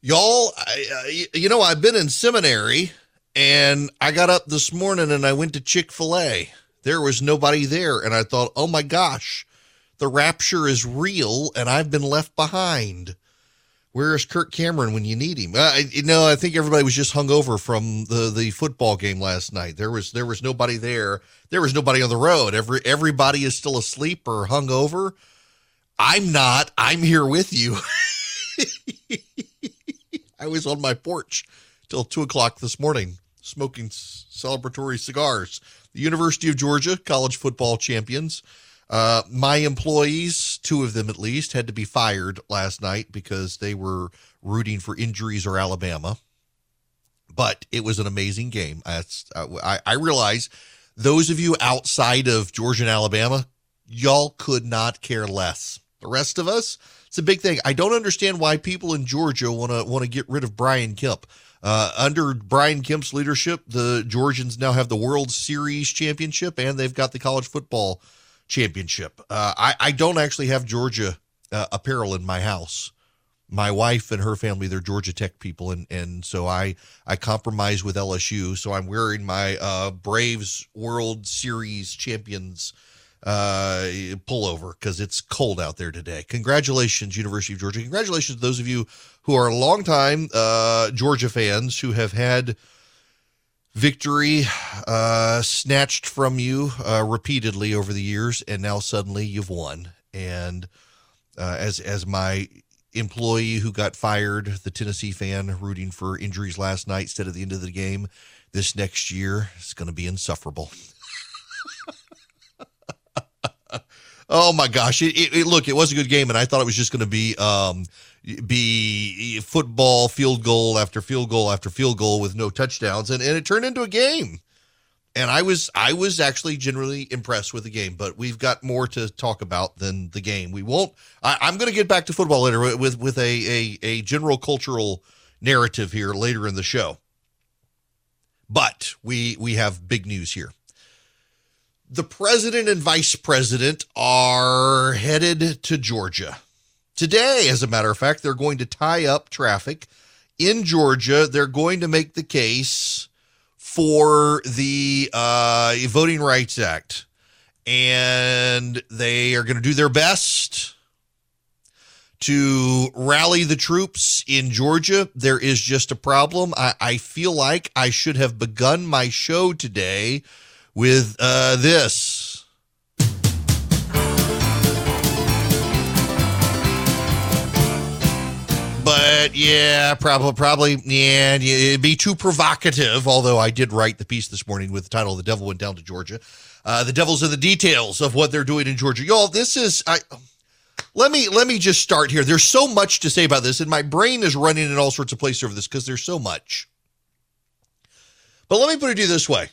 Y'all, I, you know, I've been in seminary and I got up this morning and I went to Chick fil A. There was nobody there. And I thought, oh my gosh, the rapture is real and I've been left behind. Where is Kirk Cameron when you need him? Uh, you know, I think everybody was just hung over from the, the football game last night. There was there was nobody there. There was nobody on the road. Every everybody is still asleep or hung over. I'm not. I'm here with you. I was on my porch till two o'clock this morning smoking celebratory cigars. The University of Georgia college football champions. Uh, my employees, two of them at least, had to be fired last night because they were rooting for injuries or Alabama. But it was an amazing game. I, I realize those of you outside of Georgia and Alabama, y'all could not care less. The rest of us, it's a big thing. I don't understand why people in Georgia want to want to get rid of Brian Kemp. Uh, under Brian Kemp's leadership, the Georgians now have the World Series championship and they've got the college football championship. Uh, I, I don't actually have Georgia uh, apparel in my house. My wife and her family, they're Georgia Tech people, and and so I I compromise with LSU. So I'm wearing my uh, Braves World Series champions uh, pullover because it's cold out there today. Congratulations, University of Georgia. Congratulations to those of you who are longtime uh, Georgia fans who have had victory uh, snatched from you uh, repeatedly over the years, and now suddenly you've won. And uh, as as my employee who got fired, the Tennessee fan rooting for injuries last night instead of the end of the game, this next year is going to be insufferable. Oh my gosh! It, it, it, look, it was a good game, and I thought it was just going to be um, be football, field goal after field goal after field goal with no touchdowns, and, and it turned into a game. And I was I was actually generally impressed with the game, but we've got more to talk about than the game. We won't. I, am going to get back to football later with with a, a a general cultural narrative here later in the show. But we we have big news here the president and vice president are headed to Georgia. Today, as a matter of fact, they're going to tie up traffic in Georgia. They're going to make the case for the uh, Voting Rights Act. And they are going to do their best to rally the troops in Georgia. There is just a problem. I, I feel like I should have begun my show today with uh, this. But yeah, probably, probably, yeah, it'd be too provocative. Although I did write the piece this morning with the title "The Devil Went Down to Georgia." Uh, the devil's in the details of what they're doing in Georgia, y'all. This is I. Let me let me just start here. There's so much to say about this, and my brain is running in all sorts of places over this because there's so much. But let me put it to you this way: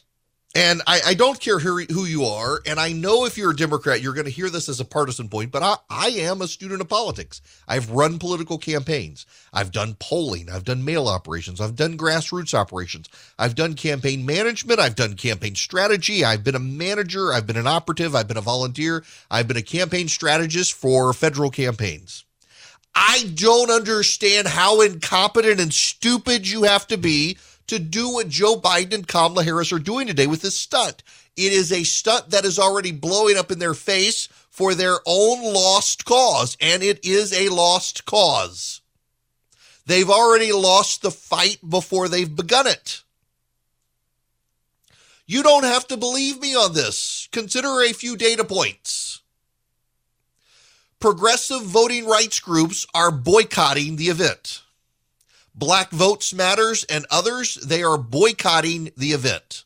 and I, I, don't care who, who you are. And I know if you're a Democrat, you're going to hear this as a partisan point, but I, I am a student of politics. I've run political campaigns. I've done polling. I've done mail operations. I've done grassroots operations. I've done campaign management. I've done campaign strategy. I've been a manager. I've been an operative. I've been a volunteer. I've been a campaign strategist for federal campaigns. I don't understand how incompetent and stupid you have to be to do what Joe Biden and Kamala Harris are doing today with this stunt. It is a stunt that is already blowing up in their face for their own lost cause, and it is a lost cause. They've already lost the fight before they've begun it. You don't have to believe me on this. Consider a few data points. Progressive voting rights groups are boycotting the event. Black Votes Matters and others, they are boycotting the event.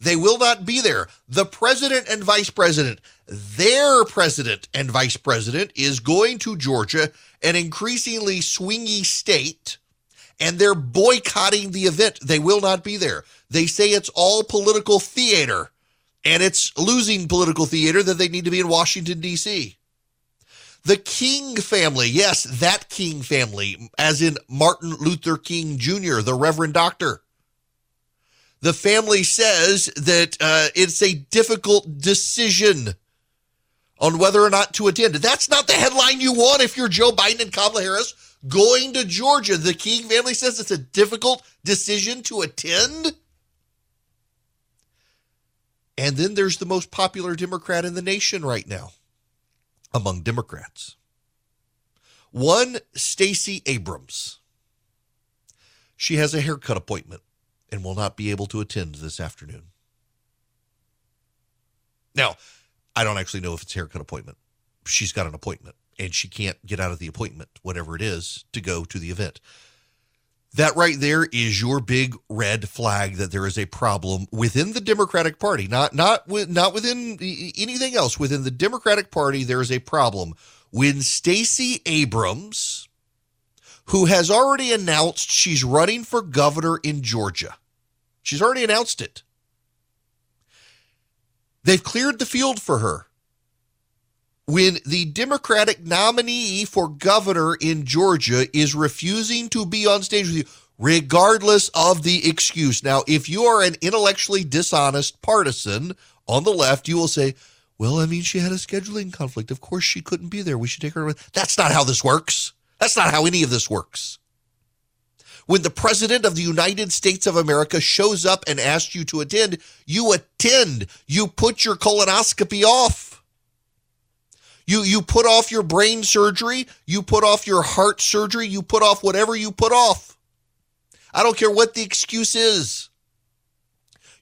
They will not be there. The president and vice president, their president and vice president, is going to Georgia, an increasingly swingy state, and they're boycotting the event. They will not be there. They say it's all political theater, and it's losing political theater that they need to be in Washington, D.C. The King family, yes, that King family, as in Martin Luther King Jr., the Reverend Doctor. The family says that uh, it's a difficult decision on whether or not to attend. That's not the headline you want if you're Joe Biden and Kamala Harris. going to Georgia. The King family says it's a difficult decision to attend. And then there's the most popular Democrat in the nation right now among Democrats. One, Stacey Abrams. She has a haircut appointment and will not be able to attend this afternoon. Now, I don't actually know if it's a haircut appointment. She's got an appointment and she can't get out of the appointment, whatever it is, to go to the event. That right there is your big red flag that there is a problem within the Democratic Party, not not not within anything else. Within the Democratic Party, there is a problem when Stacey Abrams, who has already announced she's running for governor in Georgia, she's already announced it. They've cleared the field for her when the Democratic nominee for governor in Georgia is refusing to be on stage with you, regardless of the excuse. Now, if you are an intellectually dishonest partisan on the left, you will say, well, I mean, she had a scheduling conflict. Of course, she couldn't be there. We should take her. That's not how this works. That's not how any of this works. When the president of the United States of America shows up and asks you to attend, you attend. You put your colonoscopy off. You you put off your brain surgery, you put off your heart surgery, you put off whatever you put off. I don't care what the excuse is.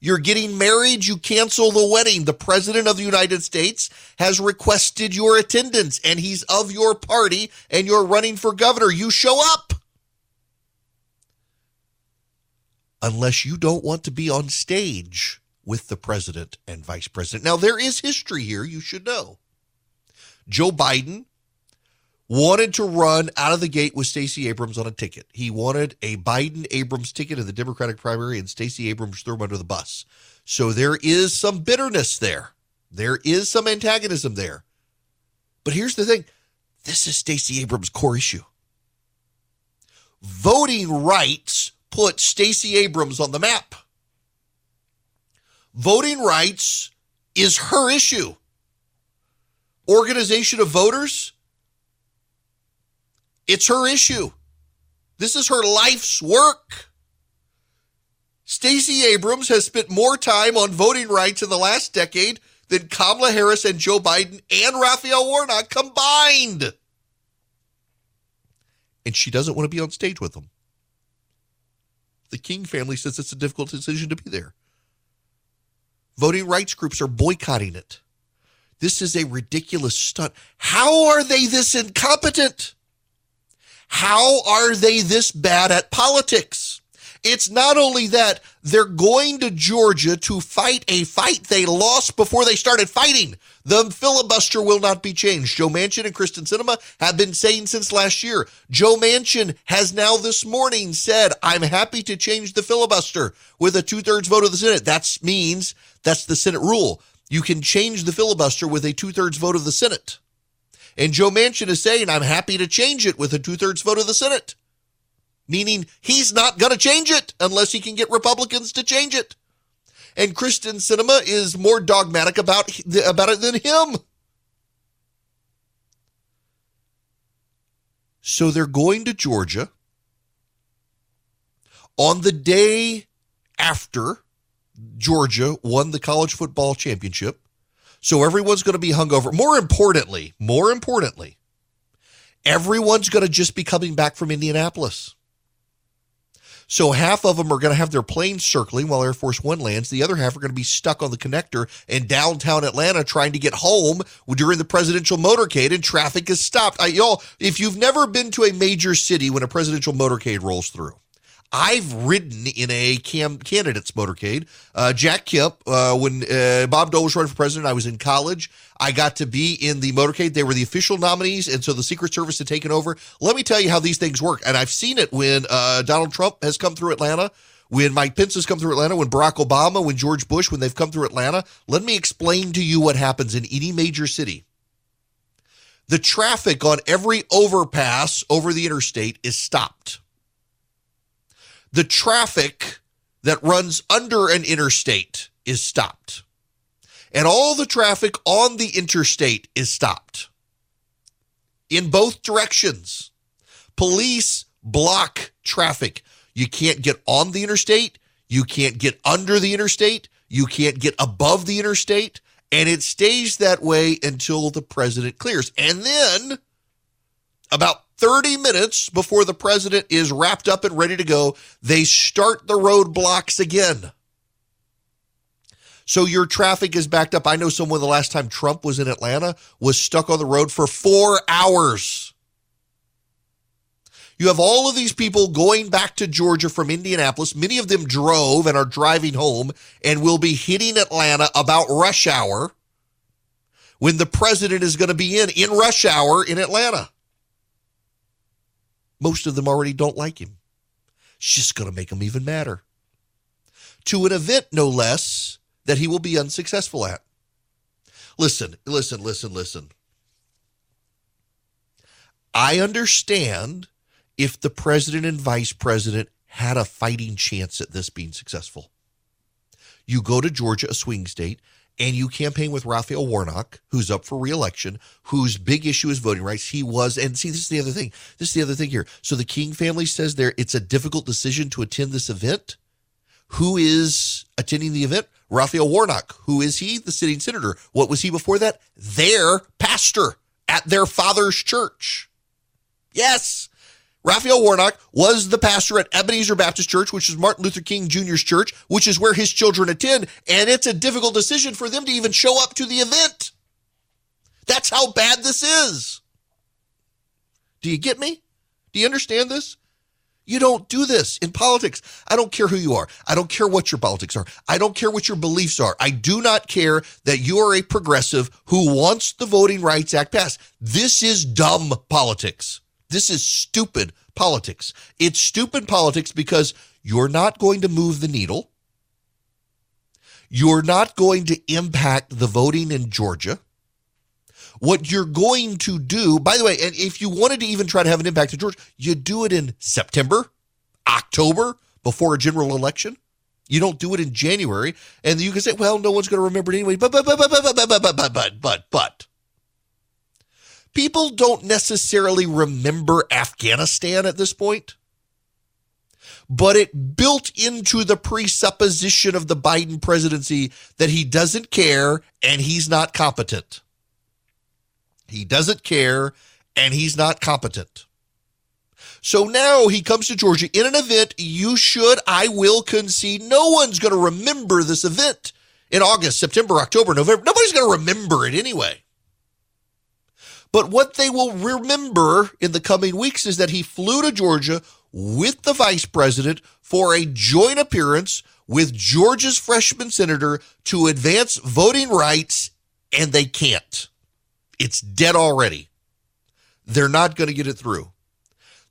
You're getting married, you cancel the wedding. The president of the United States has requested your attendance and he's of your party and you're running for governor. You show up. Unless you don't want to be on stage with the president and vice president. Now, there is history here, you should know. Joe Biden wanted to run out of the gate with Stacey Abrams on a ticket. He wanted a Biden Abrams ticket in the Democratic primary, and Stacey Abrams threw him under the bus. So there is some bitterness there. There is some antagonism there. But here's the thing this is Stacey Abrams' core issue. Voting rights put Stacey Abrams on the map. Voting rights is her issue organization of voters, it's her issue. This is her life's work. Stacey Abrams has spent more time on voting rights in the last decade than Kamala Harris and Joe Biden and Raphael Warnock combined. And she doesn't want to be on stage with them. The King family says it's a difficult decision to be there. Voting rights groups are boycotting it. This is a ridiculous stunt. How are they this incompetent? How are they this bad at politics? It's not only that they're going to Georgia to fight a fight they lost before they started fighting. The filibuster will not be changed. Joe Manchin and Kyrsten Sinema have been saying since last year. Joe Manchin has now this morning said, I'm happy to change the filibuster with a two thirds vote of the Senate. That means that's the Senate rule you can change the filibuster with a two thirds vote of the Senate. And Joe Manchin is saying, I'm happy to change it with a two thirds vote of the Senate, meaning he's not going to change it unless he can get Republicans to change it. And Kyrsten Sinema is more dogmatic about, about it than him. So they're going to Georgia on the day after Georgia won the college football championship. So everyone's going to be hungover. More importantly, more importantly, everyone's going to just be coming back from Indianapolis. So half of them are going to have their planes circling while Air Force One lands. The other half are going to be stuck on the connector in downtown Atlanta trying to get home during the presidential motorcade, and traffic is stopped. I, y'all, if you've never been to a major city when a presidential motorcade rolls through, I've ridden in a cam- candidates motorcade. Uh, Jack Kemp, uh, when uh, Bob Dole was running for president, I was in college. I got to be in the motorcade. They were the official nominees, and so the Secret Service had taken over. Let me tell you how these things work. And I've seen it when uh, Donald Trump has come through Atlanta, when Mike Pence has come through Atlanta, when Barack Obama, when George Bush, when they've come through Atlanta. Let me explain to you what happens in any major city. The traffic on every overpass over the interstate is stopped the traffic that runs under an interstate is stopped. And all the traffic on the interstate is stopped in both directions. Police block traffic. You can't get on the interstate. You can't get under the interstate. You can't get above the interstate. And it stays that way until the president clears. And then, about 30 minutes before the president is wrapped up and ready to go, they start the roadblocks again. So your traffic is backed up. I know someone the last time Trump was in Atlanta was stuck on the road for four hours. You have all of these people going back to Georgia from Indianapolis. Many of them drove and are driving home and will be hitting Atlanta about rush hour when the president is going to be in in rush hour in Atlanta. Most of them already don't like him. It's just going to make him even madder. To an event, no less, that he will be unsuccessful at. Listen, listen, listen, listen. I understand if the president and vice president had a fighting chance at this being successful. You go to Georgia, a swing state, and you campaign with Raphael Warnock, who's up for reelection, whose big issue is voting rights. He was, and see, this is the other thing. This is the other thing here. So the King family says there it's a difficult decision to attend this event. Who is attending the event? Raphael Warnock. Who is he? The sitting senator. What was he before that? Their pastor at their father's church. Yes. Raphael Warnock was the pastor at Ebenezer Baptist Church, which is Martin Luther King Jr.'s church, which is where his children attend. And it's a difficult decision for them to even show up to the event. That's how bad this is. Do you get me? Do you understand this? You don't do this in politics. I don't care who you are. I don't care what your politics are. I don't care what your beliefs are. I do not care that you are a progressive who wants the Voting Rights Act passed. This is dumb politics. This is stupid politics. It's stupid politics because you're not going to move the needle. You're not going to impact the voting in Georgia. What you're going to do, by the way, and if you wanted to even try to have an impact in Georgia, you do it in September, October, before a general election. You don't do it in January, and you can say, "Well, no one's going to remember it anyway." But but but but but but but but but but but but people don't necessarily remember Afghanistan at this point, but it built into the presupposition of the Biden presidency that he doesn't care and he's not competent. He doesn't care and he's not competent. So now he comes to Georgia in an event you should, I will concede, no one's going to remember this event in August, September, October, November. Nobody's going to remember it anyway. But what they will remember in the coming weeks is that he flew to Georgia with the vice president for a joint appearance with Georgia's freshman senator to advance voting rights, and they can't. It's dead already. They're not going to get it through.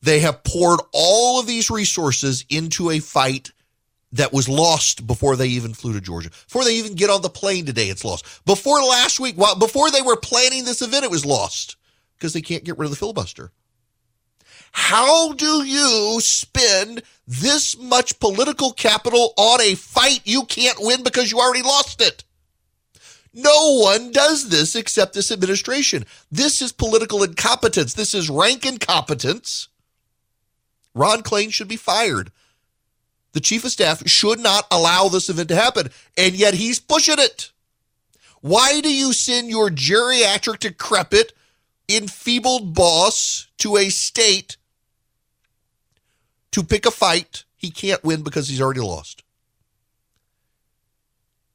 They have poured all of these resources into a fight that was lost before they even flew to Georgia. Before they even get on the plane today, it's lost. Before last week, well, before they were planning this event, it was lost because they can't get rid of the filibuster. How do you spend this much political capital on a fight you can't win because you already lost it? No one does this except this administration. This is political incompetence. This is rank incompetence. Ron Klain should be fired the chief of staff should not allow this event to happen, and yet he's pushing it. Why do you send your geriatric, decrepit, enfeebled boss to a state to pick a fight he can't win because he's already lost?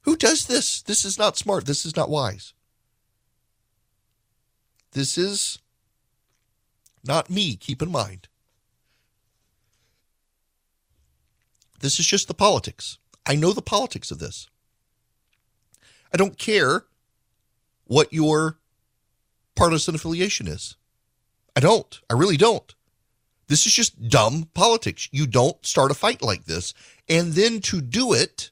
Who does this? This is not smart. This is not wise. This is not me, keep in mind. This is just the politics. I know the politics of this. I don't care what your partisan affiliation is. I don't. I really don't. This is just dumb politics. You don't start a fight like this. And then to do it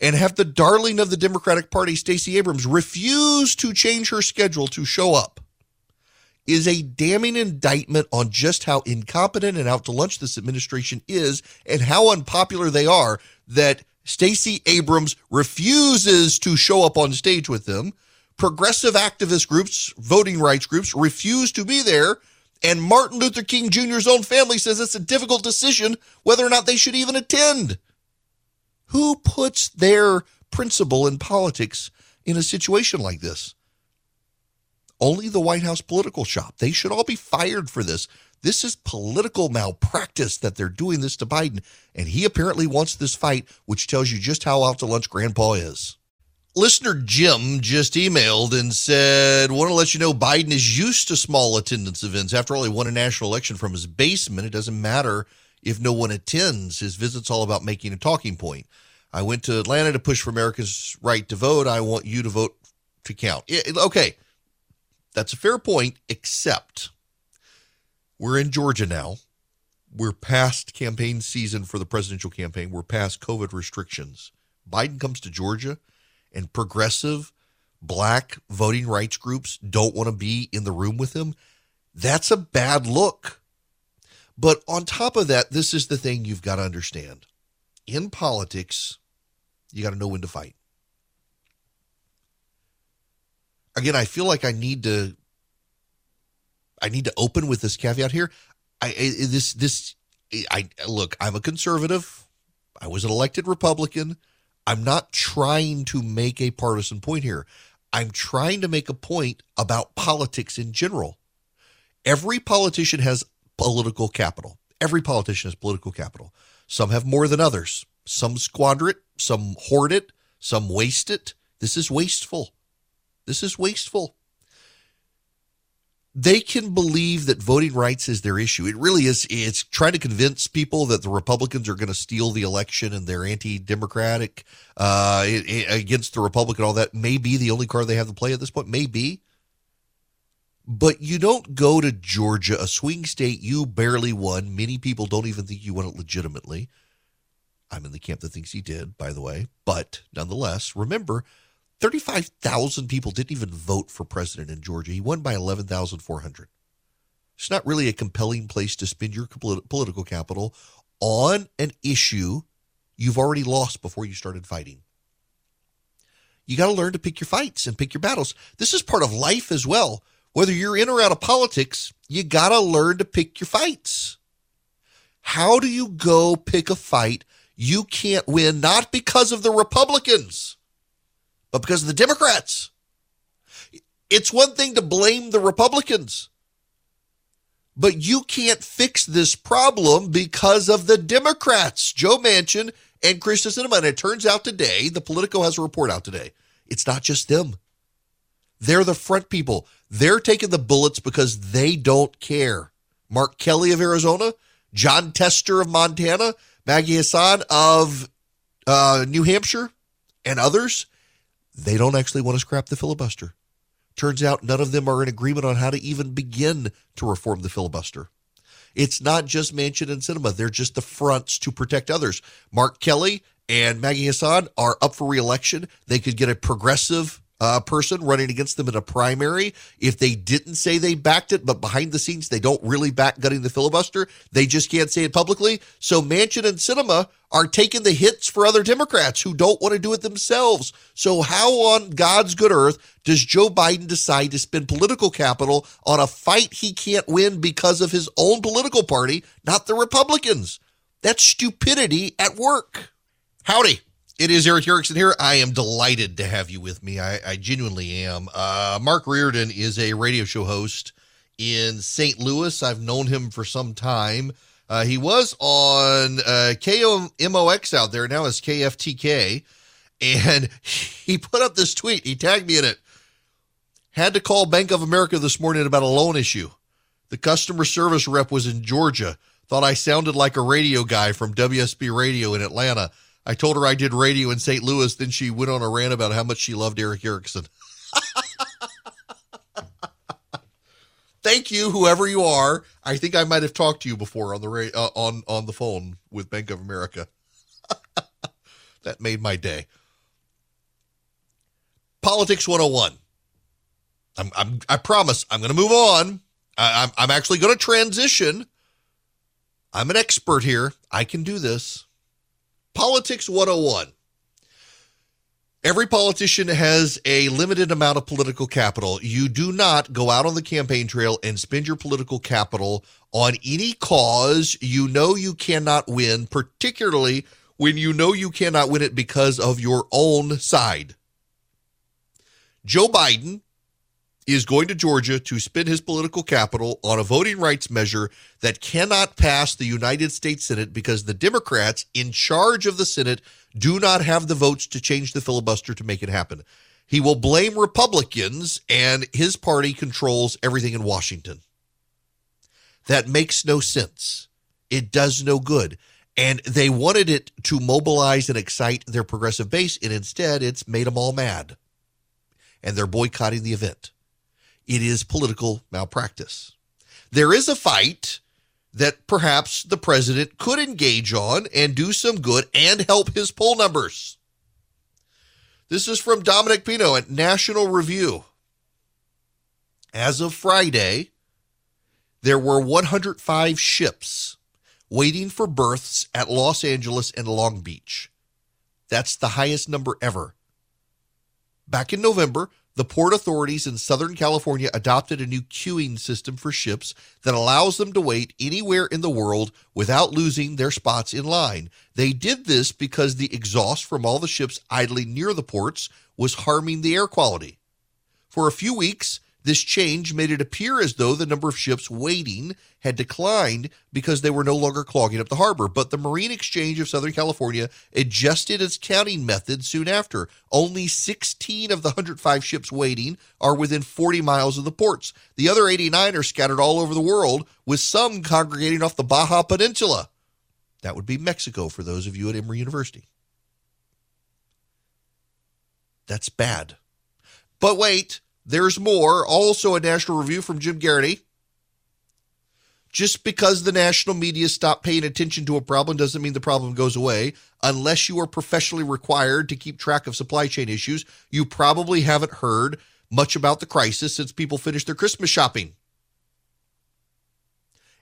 and have the darling of the Democratic Party, Stacey Abrams, refuse to change her schedule to show up is a damning indictment on just how incompetent and out to lunch this administration is and how unpopular they are that Stacey Abrams refuses to show up on stage with them. Progressive activist groups, voting rights groups refuse to be there. And Martin Luther King Jr.'s own family says it's a difficult decision whether or not they should even attend. Who puts their principle in politics in a situation like this? Only the White House political shop. They should all be fired for this. This is political malpractice that they're doing this to Biden. And he apparently wants this fight, which tells you just how out to lunch Grandpa is. Listener Jim just emailed and said, Want to let you know Biden is used to small attendance events. After all, he won a national election from his basement. It doesn't matter if no one attends. His visit's all about making a talking point. I went to Atlanta to push for America's right to vote. I want you to vote to count. okay, that's a fair point, except we're in Georgia now. We're past campaign season for the presidential campaign. We're past COVID restrictions. Biden comes to Georgia and progressive black voting rights groups don't want to be in the room with him, that's a bad look. But on top of that, this is the thing you've got to understand. In politics, you got to know when to fight. Again, I feel like I need to I need to open with this caveat here. I, I this this I look, I'm a conservative. I was an elected Republican. I'm not trying to make a partisan point here. I'm trying to make a point about politics in general. Every politician has political capital. Every politician has political capital. Some have more than others. Some squander it, some hoard it, some waste it. This is wasteful. This is wasteful they can believe that voting rights is their issue. It really is. It's trying to convince people that the Republicans are going to steal the election and they're anti-democratic uh, against the Republican. All that may be the only card they have to play at this point. Maybe, but you don't go to Georgia, a swing state you barely won. Many people don't even think you won it legitimately. I'm in the camp that thinks he did, by the way. But nonetheless, remember 35,000 people didn't even vote for president in Georgia. He won by 11,400. It's not really a compelling place to spend your political capital on an issue you've already lost before you started fighting. You got to learn to pick your fights and pick your battles. This is part of life as well. Whether you're in or out of politics, you got to learn to pick your fights. How do you go pick a fight you can't win, not because of the Republicans? But because of the Democrats. It's one thing to blame the Republicans, but you can't fix this problem because of the Democrats, Joe Manchin and Kyrsten Sinema. And it turns out today, the Politico has a report out today. It's not just them. They're the front people. They're taking the bullets because they don't care. Mark Kelly of Arizona, Jon Tester of Montana, Maggie Hassan of uh, New Hampshire, and others they don't actually want to scrap the filibuster. Turns out none of them are in agreement on how to even begin to reform the filibuster. It's not just Manchin and Sinema; they're just the fronts to protect others. Mark Kelly and Maggie Hassan are up for reelection. They could get a progressive uh, person running against them in a primary. If they didn't say they backed it, but behind the scenes they don't really back gutting the filibuster, they just can't say it publicly. So Manchin and Sinema are taking the hits for other Democrats who don't want to do it themselves. So how on God's good earth does Joe Biden decide to spend political capital on a fight he can't win because of his own political party, not the Republicans? That's stupidity at work. Howdy. It is Erick Erickson here. I am delighted to have you with me. I, I genuinely am. Uh, Mark Reardon is a radio show host in St. Louis. I've known him for some time. Uh, he was on uh, KMOX out there, now is KFTK. And he put up this tweet. He tagged me in it. Had to call Bank of America this morning about a loan issue. The customer service rep was in Georgia. Thought I sounded like a radio guy from WSB Radio in Atlanta. I told her I did radio in St. Louis. Then she went on a rant about how much she loved Erick Erickson. Thank you, whoever you are. I think I might have talked to you before on the ra- uh, on on the phone with Bank of America. that made my day. Politics 101. I'm, I'm I promise I'm going to move on. I, I'm I'm actually going to transition. I'm an expert here. I can do this. Politics 101. Every politician has a limited amount of political capital. You do not go out on the campaign trail and spend your political capital on any cause you know you cannot win, particularly when you know you cannot win it because of your own side. Joe Biden is going to Georgia to spend his political capital on a voting rights measure that cannot pass the United States Senate because the Democrats in charge of the Senate do not have the votes to change the filibuster to make it happen. He will blame Republicans, and his party controls everything in Washington. That makes no sense. It does no good. And they wanted it to mobilize and excite their progressive base, and instead it's made them all mad. And they're boycotting the event. It is political malpractice. There is a fight that perhaps the president could engage on and do some good and help his poll numbers. This is from Dominic Pino at National Review. As of Friday, there were 105 ships waiting for berths at Los Angeles and Long Beach. That's the highest number ever. Back in November, the port authorities in Southern California adopted a new queuing system for ships that allows them to wait anywhere in the world without losing their spots in line. They did this because the exhaust from all the ships idling near the ports was harming the air quality. For a few weeks, this change made it appear as though the number of ships waiting had declined because they were no longer clogging up the harbor. But the Marine Exchange of Southern California adjusted its counting method soon after. Only 16 of the 105 ships waiting are within 40 miles of the ports. The other 89 are scattered all over the world, with some congregating off the Baja Peninsula. That would be Mexico for those of you at Emory University. That's bad. But wait, there's more. Also, a national review from Jim Geraghty. Just because the national media stopped paying attention to a problem doesn't mean the problem goes away. Unless you are professionally required to keep track of supply chain issues, you probably haven't heard much about the crisis since people finished their Christmas shopping.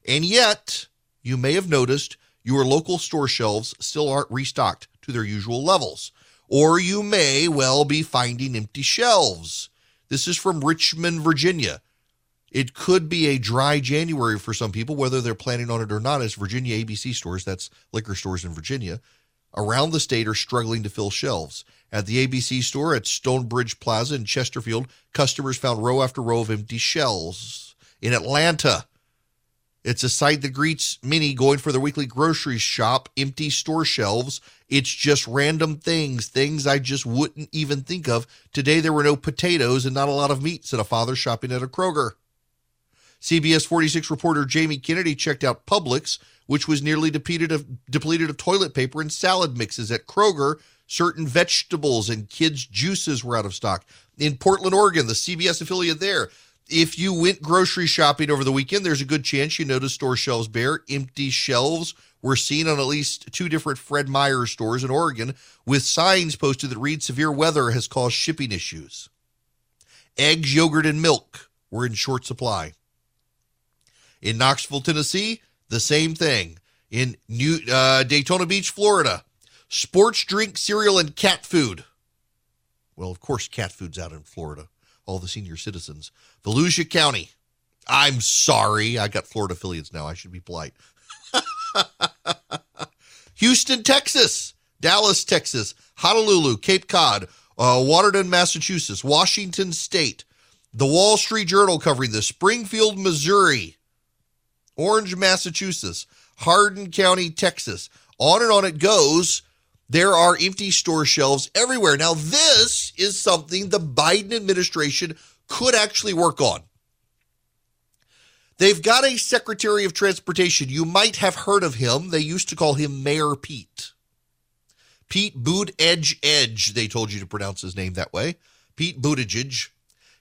And yet, you may have noticed your local store shelves still aren't restocked to their usual levels. Or you may well be finding empty shelves. This is from Richmond, Virginia. It could be a dry January for some people, whether they're planning on it or not, as Virginia ABC stores, that's liquor stores in Virginia, around the state are struggling to fill shelves. At the ABC store at Stonebridge Plaza in Chesterfield, customers found row after row of empty shelves. In Atlanta, it's a site that greets many going for their weekly grocery shop, empty store shelves. It's just random things, things I just wouldn't even think of. Today there were no potatoes and not a lot of meat, said a father shopping at a Kroger. CBS 46 reporter Jamie Kennedy checked out Publix, which was nearly depleted of, depleted of toilet paper and salad mixes. At Kroger, certain vegetables and kids' juices were out of stock. In Portland, Oregon, the CBS affiliate there, if you went grocery shopping over the weekend, there's a good chance you noticed store shelves bare. Empty shelves were seen on at least two different Fred Meyer stores in Oregon with signs posted that read severe weather has caused shipping issues. Eggs, yogurt, and milk were in short supply. In Knoxville, Tennessee, the same thing. In New uh, Daytona Beach, Florida, sports drink, cereal, and cat food. Well, of course, cat food's out in Florida all the senior citizens. Volusia County. I'm sorry. I got Florida affiliates now. I should be polite. Houston, Texas. Dallas, Texas. Honolulu, Cape Cod. Uh, Watertown, Massachusetts. Washington State. The Wall Street Journal covering this. Springfield, Missouri. Orange, Massachusetts. Hardin County, Texas. On and on it goes. There are empty store shelves everywhere. Now, this is something the Biden administration could actually work on. They've got a Secretary of Transportation. You might have heard of him. They used to call him Mayor Pete. Pete Buttigieg, Edge, Edge, they told you to pronounce his name that way. Pete Buttigieg.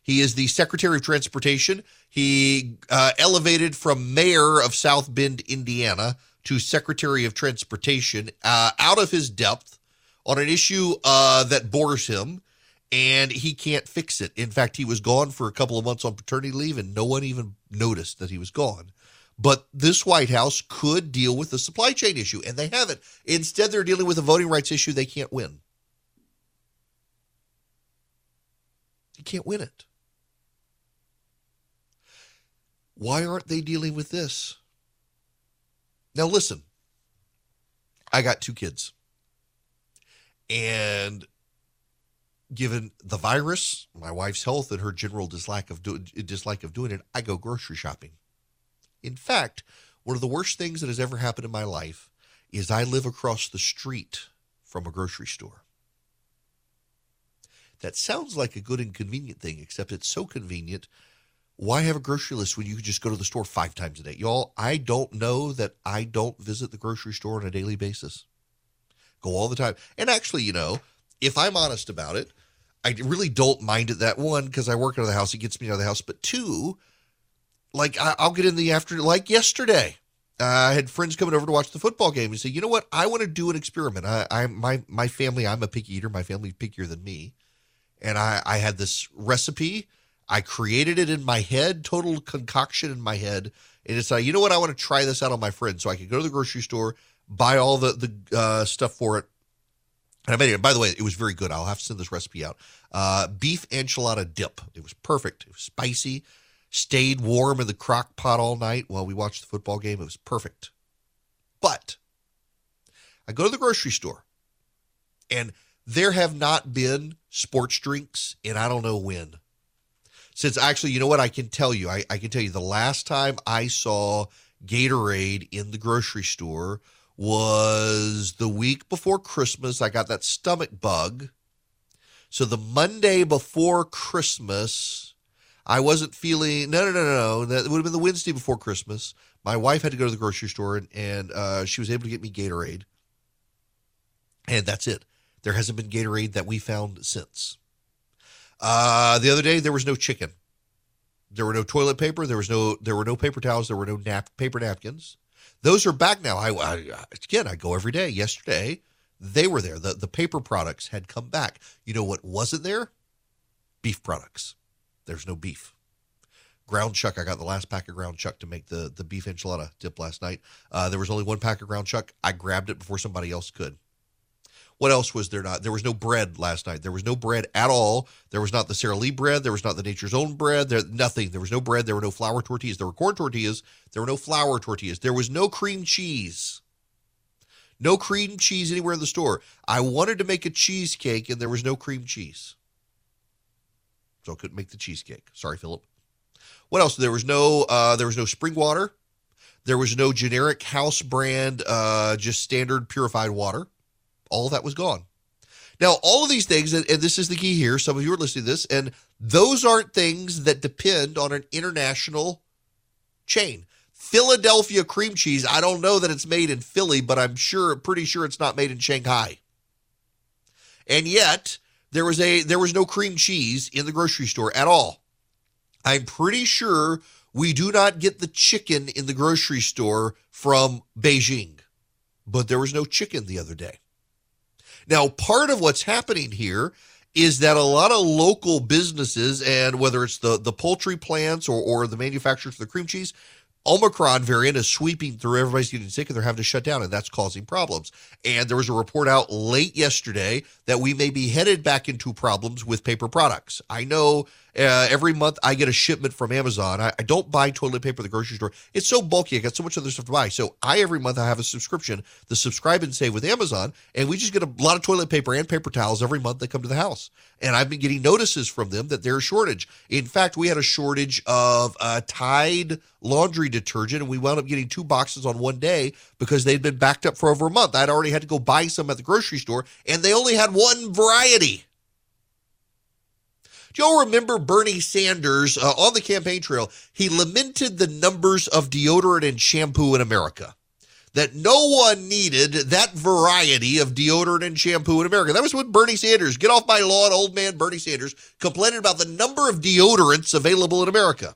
He is the Secretary of Transportation. He uh, elevated from mayor of South Bend, Indiana, to Secretary of Transportation uh, out of his depth on an issue uh, that bores him, and he can't fix it. In fact, he was gone for a couple of months on paternity leave, and no one even noticed that he was gone. But this White House could deal with the supply chain issue, and they haven't. Instead, they're dealing with a voting rights issue they can't win. You can't win it. Why aren't they dealing with this? Now, listen, I got two kids. And given the virus, my wife's health, and her general dislike of, do- dislike of doing it, I go grocery shopping. In fact, one of the worst things that has ever happened in my life is I live across the street from a grocery store. That sounds like a good and convenient thing, except it's so convenient. Why have a grocery list when you can just go to the store five times a day? Y'all, I don't know that I don't visit the grocery store on a daily basis. Go all the time. And actually, you know, if I'm honest about it, I really don't mind it that one because I work out of the house. It gets me out of the house. But two, like I, will get in the afternoon, like yesterday. Uh, I had friends coming over to watch the football game and say, you know what? I want to do an experiment. I, I my my family, I'm a picky eater. My family's pickier than me and I, I had this recipe. I created it in my head, total concoction in my head, and it's like, you know what? I want to try this out on my friends, so I could go to the grocery store, buy all the the uh, stuff for it. And I made it. By the way, it was very good. I'll have to send this recipe out. Uh, beef enchilada dip. It was perfect. It was spicy. Stayed warm in the crock pot all night while we watched the football game. It was perfect. But I go to the grocery store, and there have not been sports drinks and I don't know when. Since actually, you know what? I can tell you, I, I can tell you the last time I saw Gatorade in the grocery store was the week before Christmas. I got that stomach bug. So the Monday before Christmas, I wasn't feeling, no, no, no, no, That would have been the Wednesday before Christmas. My wife had to go to the grocery store and, and uh, she was able to get me Gatorade. And that's it. There hasn't been Gatorade that we found since. Uh, the other day there was no chicken. There were no toilet paper. There was no. There were no paper towels. There were no nap, paper napkins. Those are back now. I, I again, I go every day. Yesterday they were there. The the paper products had come back. You know what wasn't there? Beef products. There's no beef. Ground chuck. I got the last pack of ground chuck to make the the beef enchilada dip last night. Uh, there was only one pack of ground chuck. I grabbed it before somebody else could. What else was there not? There was no bread last night. There was no bread at all. There was not the Sara Lee bread. There was not the Nature's Own bread. There nothing. There was no bread. There were no flour tortillas. There were corn tortillas. There were no flour tortillas. There was no cream cheese. No cream cheese anywhere in the store. I wanted to make a cheesecake and there was no cream cheese. So I couldn't make the cheesecake. Sorry, Philip. What else? There was no uh, there was no spring water. There was no generic house brand, uh, just standard purified water all that was gone. Now, all of these things, and, this is the key here, some of you are listening to this, and those aren't things that depend on an international chain. Philadelphia cream cheese, I don't know that it's made in Philly, but I'm sure, pretty sure it's not made in Shanghai. And yet, there was a there was no cream cheese in the grocery store at all. I'm pretty sure we do not get the chicken in the grocery store from Beijing, but there was no chicken the other day. Now, part of what's happening here is that a lot of local businesses, and whether it's the, the poultry plants or, or the manufacturers of the cream cheese, Omicron variant is sweeping through. Everybody's getting sick and they're having to shut down, and that's causing problems. And there was a report out late yesterday that we may be headed back into problems with paper products. I know uh, every month I get a shipment from Amazon. I, I, don't buy toilet paper at the grocery store. It's so bulky. I got so much other stuff to buy. So I every month I have a subscription, the subscribe and save with Amazon, and we just get a lot of toilet paper and paper towels every month that come to the house. And I've been getting notices from them that there's a shortage. In fact, we had a shortage of uh, Tide laundry detergent, and we wound up getting two boxes on one day because they'd been backed up for over a month. I'd already had to go buy some at the grocery store, and they only had one variety. Do y'all remember Bernie Sanders uh, on the campaign trail? He lamented the numbers of deodorant and shampoo in America. That no one needed that variety of deodorant and shampoo in America. That was what Bernie Sanders, get off my lawn, old man Bernie Sanders, complained about the number of deodorants available in America.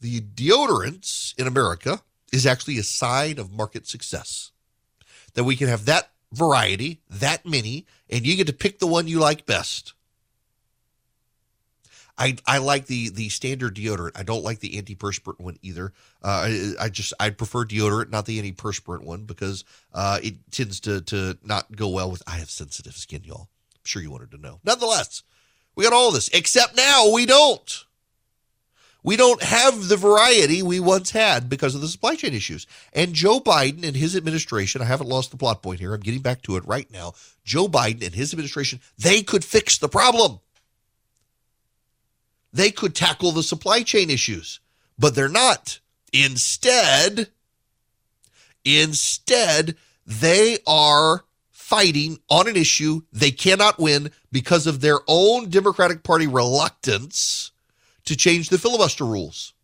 The deodorants in America is actually a sign of market success. That we can have that variety, that many, and you get to pick the one you like best. I, I like the the standard deodorant. I don't like the antiperspirant one either. Uh, I, I, just I prefer deodorant, not the antiperspirant one, because uh, it tends to to not go well with. I have sensitive skin, y'all. I'm sure you wanted to know. Nonetheless, we got all this, except now we don't. We don't have the variety we once had because of the supply chain issues. And Joe Biden and his administration, I haven't lost the plot point here. I'm getting back to it right now. Joe Biden and his administration, they could fix the problem. They could tackle the supply chain issues, but they're not. Instead, instead, they are fighting on an issue they cannot win because of their own Democratic Party reluctance to change the filibuster rules.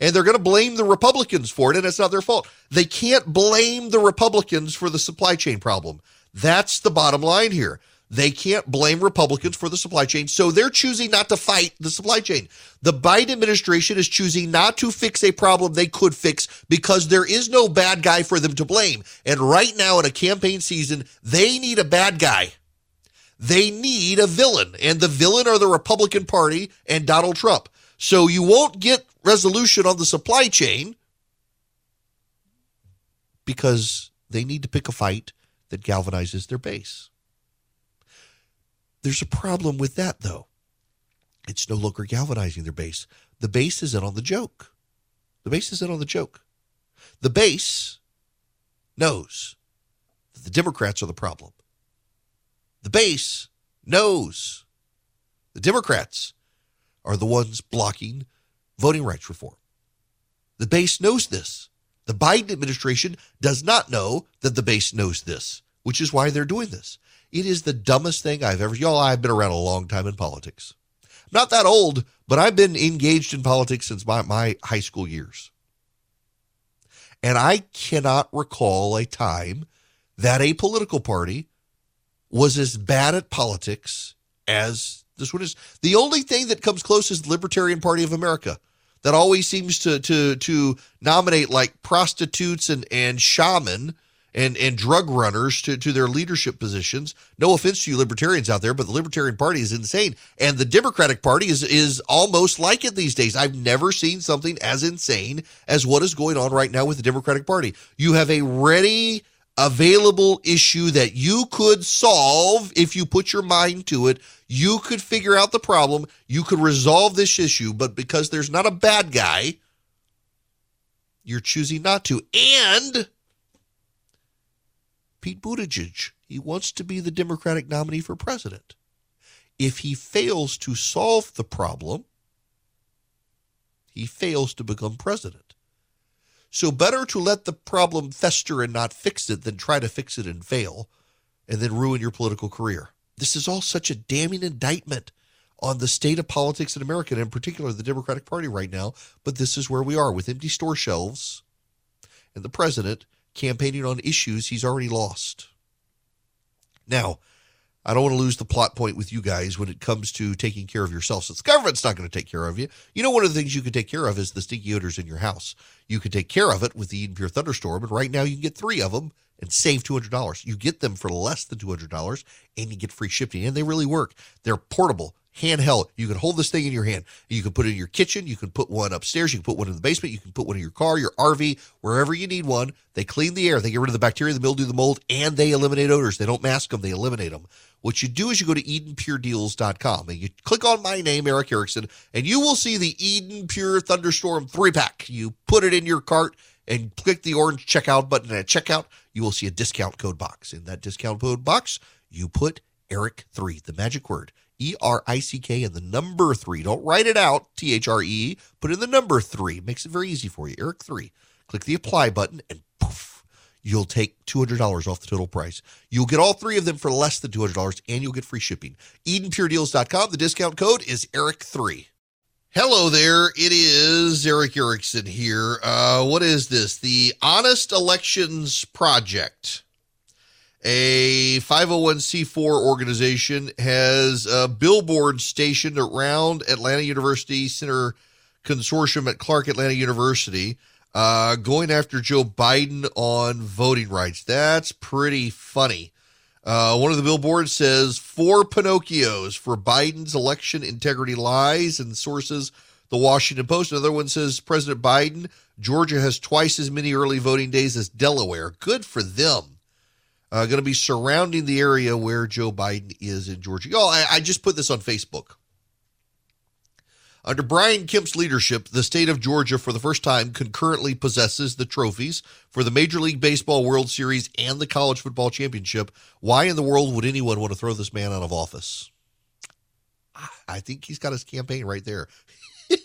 And they're going to blame the Republicans for it, and it's not their fault. They can't blame the Republicans for the supply chain problem. That's the bottom line here. They can't blame Republicans for the supply chain, so they're choosing not to fight the supply chain. The Biden administration is choosing not to fix a problem they could fix because there is no bad guy for them to blame. And right now in a campaign season, they need a bad guy. They need a villain, and the villain are the Republican Party and Donald Trump. So you won't get resolution on the supply chain because they need to pick a fight that galvanizes their base. There's a problem with that, though. It's no longer galvanizing their base. The base is in on the joke. The base is in on the joke. The base knows that the Democrats are the problem. The base knows the Democrats are the ones blocking voting rights reform. The base knows this. The Biden administration does not know that the base knows this, which is why they're doing this. It is the dumbest thing I've ever. Y'all, I've been around a long time in politics. Not that old, but I've been engaged in politics since my, my high school years. And I cannot recall a time that a political party was as bad at politics as this one is. The only thing that comes close is the Libertarian Party of America that always seems to to to nominate like prostitutes and and shaman and and drug runners to to their leadership positions. No offense to you libertarians out there, but the Libertarian Party is insane, and the Democratic Party is is almost like it these days. I've never seen something as insane as what is going on right now with the Democratic Party. You have a ready available issue that you could solve if you put your mind to it. You could figure out the problem. You could resolve this issue, but because there's not a bad guy, you're choosing not to. And Pete Buttigieg, he wants to be the Democratic nominee for president. If he fails to solve the problem, he fails to become president. So better to let the problem fester and not fix it than try to fix it and fail and then ruin your political career. This is all such a damning indictment on the state of politics in America, and in particular the Democratic Party right now. But this is where we are with empty store shelves and the president campaigning on issues he's already lost. Now, I don't want to lose the plot point with you guys when it comes to taking care of yourself. Since the government's not going to take care of you, you know, one of the things you can take care of is the stinky odors in your house. You can take care of it with the Eden Pure Thunderstorm, and right now you can get three of them and save $200. You get them for less than $200 and you get free shipping, and they really work. They're portable handheld. You can hold this thing in your hand. You can put it in your kitchen. You can put one upstairs. You can put one in the basement. You can put one in your car, your RV, wherever you need one. They clean the air. They get rid of the bacteria, the mildew, the mold, and they eliminate odors. They don't mask them. They eliminate them. What you do is you go to EdenPureDeals.com and you click on my name, Erick Erickson, and you will see the Eden Pure Thunderstorm three pack. You put it in your cart and click the orange checkout button. at checkout, you will see a discount code box. In that discount code box, you put Erick3, the magic word. E R I C K and the number three. Don't write it out, T H R E. Put in the number three. Makes it very easy for you. Erick three. Click the apply button and poof, you'll take $200 off the total price. You'll get all three of them for less than $200 and you'll get free shipping. EdenPureDeals.com. The discount code is Erick3. Hello there. It is Erick Erickson here. Uh, what is this? The Honest Elections Project a 501c4 organization has a billboard stationed around Atlanta University Center Consortium at Clark Atlanta University uh, going after Joe Biden on voting rights. That's pretty funny. Uh, one of the billboards says four Pinocchios for Biden's election integrity lies and sources the Washington Post. Another one says President Biden, Georgia has twice as many early voting days as Delaware. Good for them. Uh, going to be surrounding the area where Joe Biden is in Georgia. Oh, I, I just put this on Facebook. Under Brian Kemp's leadership, the state of Georgia, for the first time, concurrently possesses the trophies for the Major League Baseball World Series and the College Football Championship. Why in the world would anyone want to throw this man out of office? I think he's got his campaign right there.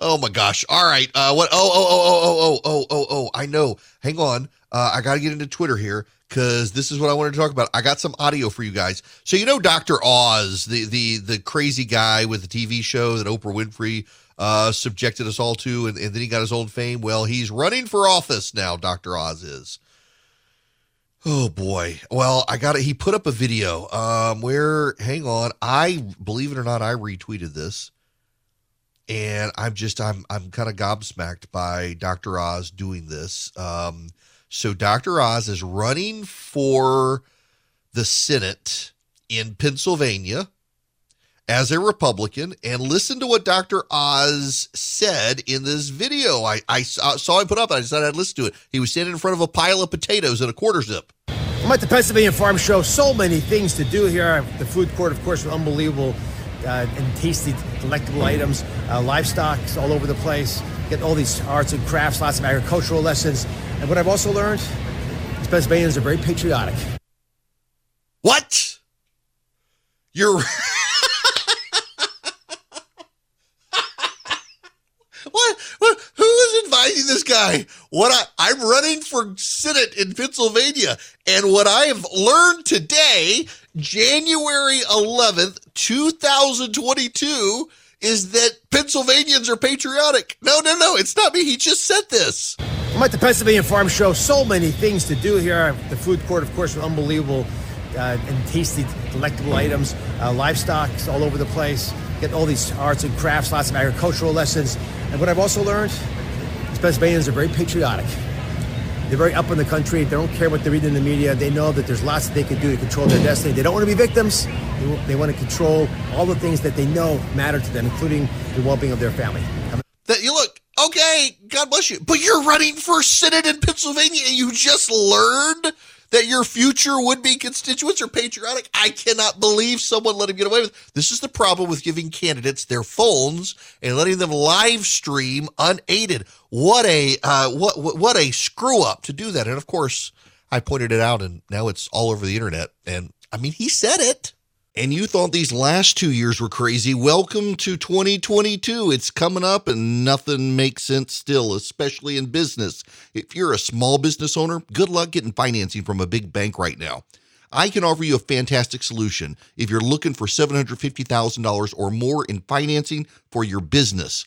oh my gosh! All right. Uh, what? Oh, oh, oh, oh, oh, oh, oh, oh! I know. Hang on. Uh, I got to get into Twitter here because this is what I wanted to talk about. I got some audio for you guys. So you know Dr. Oz, the the the crazy guy with the TV show that Oprah Winfrey uh, subjected us all to, and, and then he got his own fame. Well, he's running for office now. Dr. Oz is. Oh boy. Well, I got it. He put up a video um, where, hang on, I believe it or not, I retweeted this, and I'm just I'm I'm kind of gobsmacked by Dr. Oz doing this. Um, so Dr. Oz is running for the Senate in Pennsylvania as a Republican. And listen to what Dr. Oz said in this video. I, I saw, him put up. I decided I'd listen to it. He was standing in front of a pile of potatoes and a quarter zip. I'm at the Pennsylvania Farm Show. So many things to do here. The food court, of course, unbelievable uh, and tasty, delectable items, uh, livestock all over the place. Get all these arts and crafts, lots of agricultural lessons. And what I've also learned is Pennsylvanians are very patriotic. What? You're. what? what? Who is advising this guy? What I, I'm running for Senate in Pennsylvania, and what I have learned today, January 11th, 2022, is that Pennsylvanians are patriotic. No, no, no, it's not me. He just said this. I'm at the Pennsylvania Farm Show. So many things to do here. The food court, of course, with unbelievable uh, and tasty, delectable items, uh, livestock all over the place. Get all these arts and crafts, lots of agricultural lessons. And what I've also learned Pennsylvanians are very patriotic. They're very up in the country. They don't care what they read in the media. They know that there's lots that they can do to control their destiny. They don't want to be victims. They, they want to control all the things that they know matter to them, including the well-being of their family. That you look okay. God bless you, but you're running for Senate in Pennsylvania, and you just learned that your future would be constituents are patriotic. I cannot believe someone let him get away with. This is the problem with giving candidates their phones and letting them live stream unaided. What a uh, what what a screw up to do that. And of course, I pointed it out, and now it's all over the internet. And I mean, he said it and you thought these last two years were crazy, welcome to 2022. It's coming up and nothing makes sense still, especially in business. If you're a small business owner, good luck getting financing from a big bank right now. I can offer you a fantastic solution if you're looking for $750,000 or more in financing for your business.